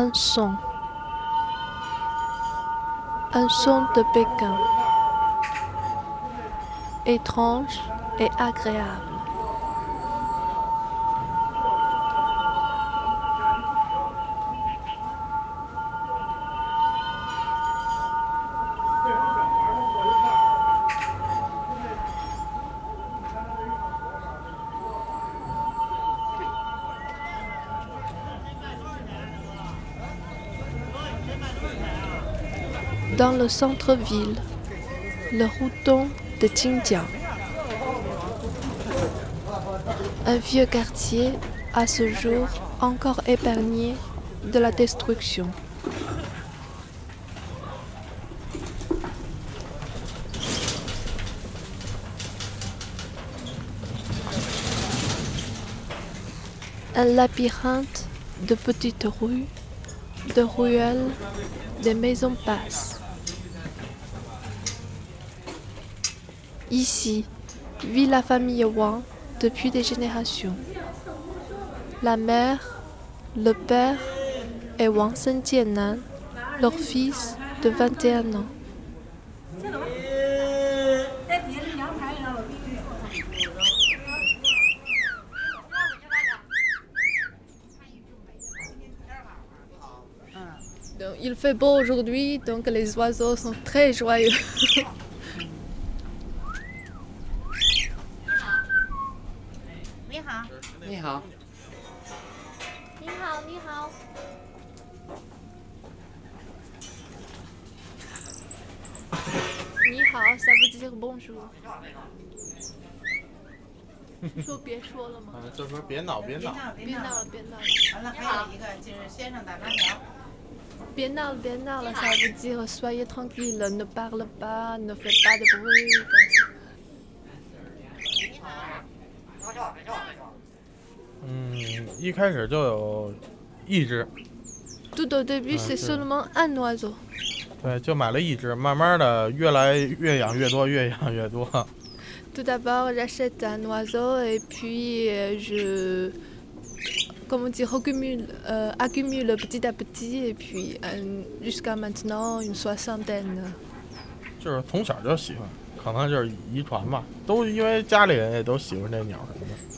Un son. Un son de Pékin. Étrange et agréable. Dans le centre-ville, le routon de Xinjiang. Un vieux quartier à ce jour encore épargné de la destruction. Un labyrinthe de petites rues, de ruelles, de maisons passent. Ici vit la famille Wang depuis des générations. La mère, le père et Wang Senjianan, leur fils de 21 ans. Il fait beau aujourd'hui, donc les oiseaux sont très joyeux. 好，你好。Ni hao, ça veut dire bonjour. 说别说了吗？嗯，就说别闹，别闹，别闹了，别闹了，完了，还有一个就是先生打别闹了，别闹了，ça veut dire soyez tranquille, ne parle pas, ne fais pas de bruit. 嗯，一开始就有一只，Tout au début, c'est c'est- seulement un oiseau. 对，就买了一只，慢慢的越来越养越多，越养越多。Tout d'abord, j'achète un oiseau et puis euh, je, comment dire, accumule, euh, accumule petit à petit et puis euh, jusqu'à maintenant une soixantaine. 就是从小就喜欢，可能就是遗传吧，都因为家里人也都喜欢这鸟什么的。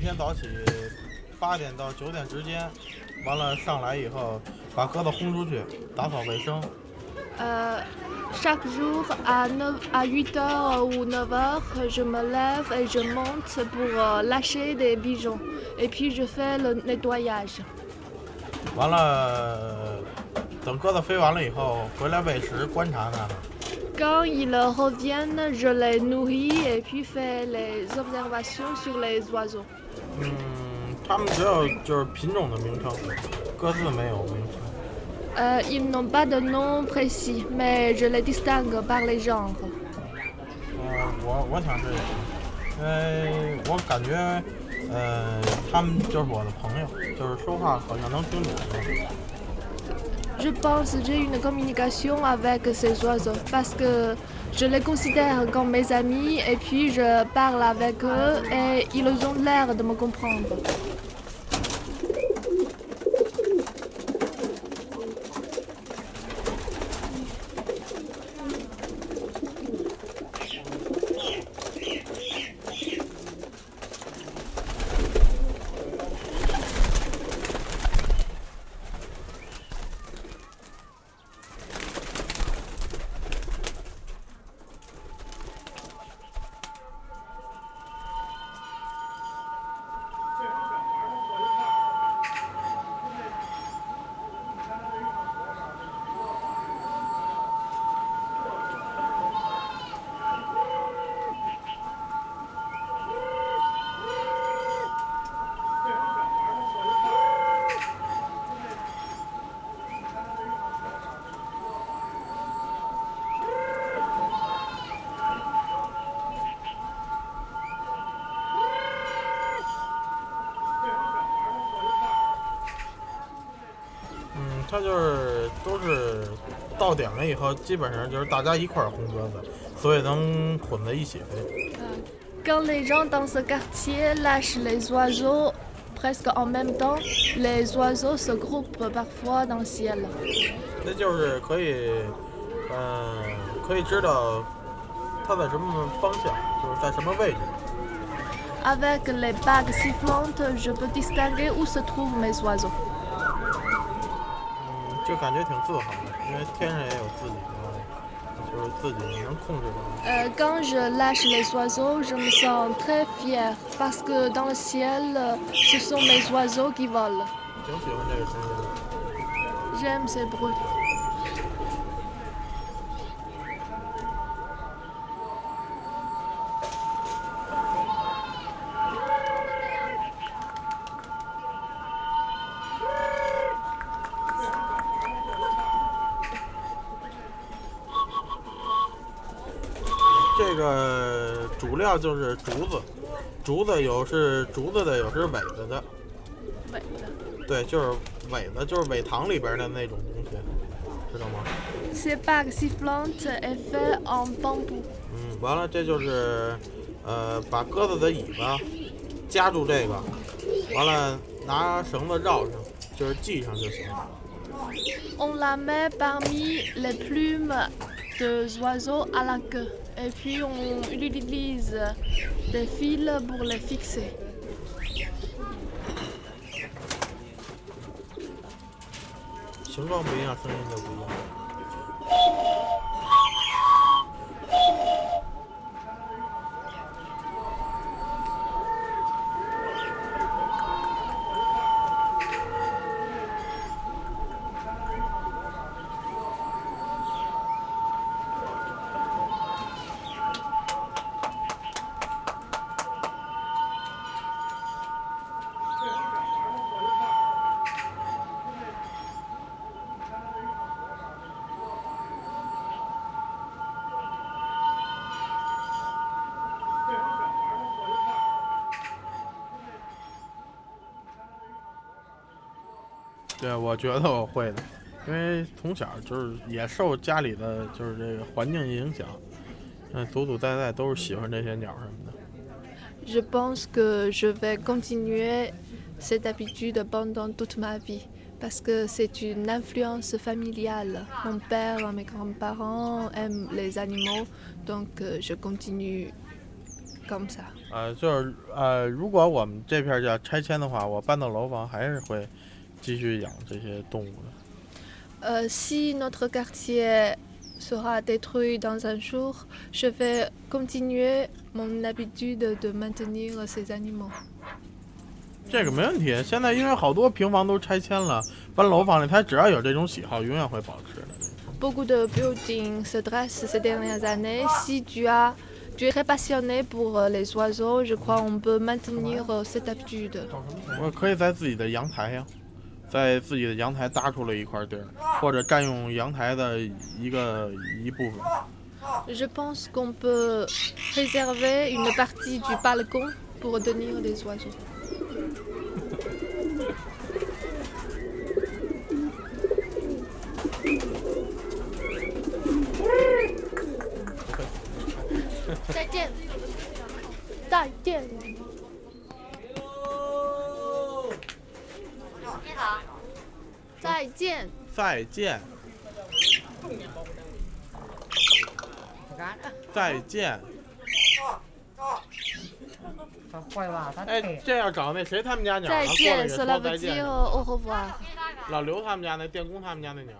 天早起八点到九点之间，完了上来以后把鸽子轰出去，打扫卫生。 Euh, chaque jour à, 9 à 8h ou 9h, je me lève et je monte pour euh, lâcher des pigeons. Et puis je fais le nettoyage. 完了，等鸽子飞完了以后，回来喂食，观察它们。 Quand ils reviennent, je les nourris et puis fais les observations sur les oiseaux. 嗯，它们只有就是品种的名称，各自没有名称。 Euh, ils n'ont pas de nom précis, mais je les distingue par les genres. 呃，我我想是，因为我感觉，呃，他们就是我的朋友，就是说话好像能听懂。 Je pense que j'ai une communication avec ces oiseaux parce que je les considère comme mes amis et puis je parle avec eux et ils ont l'air de me comprendre. 它就是都是到点了以后，基本上就是大家一块儿轰鸽子，所以能混在一起。 Quand les gens dans ce quartier lâchent les oiseaux presque en même temps, les oiseaux se groupent parfois dans le ciel. 那就是可以，嗯、可以知道它在什么方向，就是在什么位置。 Avec les bagues sifflantes, je peux distinguer où se trouvent mes oiseaux. 嗯，就感觉挺自豪的，因为天上也有自己的，就是自己能控制的。 Euh, quand je lâche les oiseaux, je me sens très fière parce que dans le ciel, euh, ce sont mes oiseaux qui volent. 挺喜欢这个声音的。 J'aime ces bruits. 个主料就是竹子，竹子有是竹子的，有是尾子的。对，就是尾子，就是苇塘里边的那种东西，知道吗？Ces b a f a i t en bambou。嗯，完了，这就是，呃，把鸽子的尾巴夹住这个，完了拿绳子绕上，就是系上就行了。On la met parmi les plumes de l'oiseau à la queue. Et puis on utilise des fils pour les fixer. 对，我觉得我会的，因为从小就是也受家里的就是这个环境影响，嗯，祖祖代代都是喜欢这些鸟什么的。Je pense que je vais continuer cette habitude pendant toute ma vie parce que c'est une influence familiale. Mon père, mes grands-parents aiment les animaux, donc euh, je continue comme ça. 呃，就是呃，如果我们这片儿要拆迁的话，我搬到楼房还是会继续养这些动物的。Euh, si notre quartier sera détruit dans un jour, je vais continuer mon habitude de maintenir ces animaux. 这个没问题。现在因为好多平房都拆迁了，搬楼房里，他只要有这种喜好，永远会保持的。Beaucoup de buildings se dressent ces dernières années. Si tu as tu es très passionné pour euh, les oiseaux, je crois on peut maintenir euh, cette habitude. 我可以在自己的阳台呀，在自己的阳台搭出了一块地儿，或者占用阳台的一个一部分。Je pense qu'on peut réserver une partie du balcon pour tenir les oiseaux. 再见，再见。你好，再见。再见，再见。他坏吧？他哎，这要找那谁他们家鸟.老刘他们家那电工他们家那鸟.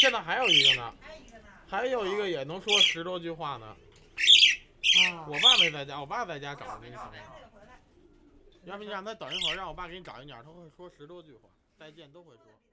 现在还有一个呢，还有一个也能说十多句话呢。我爸没在家，我爸在家找着那个。要不你让他等一会儿，让我爸给你找一鸟儿，他会说十多句话，再见都会说。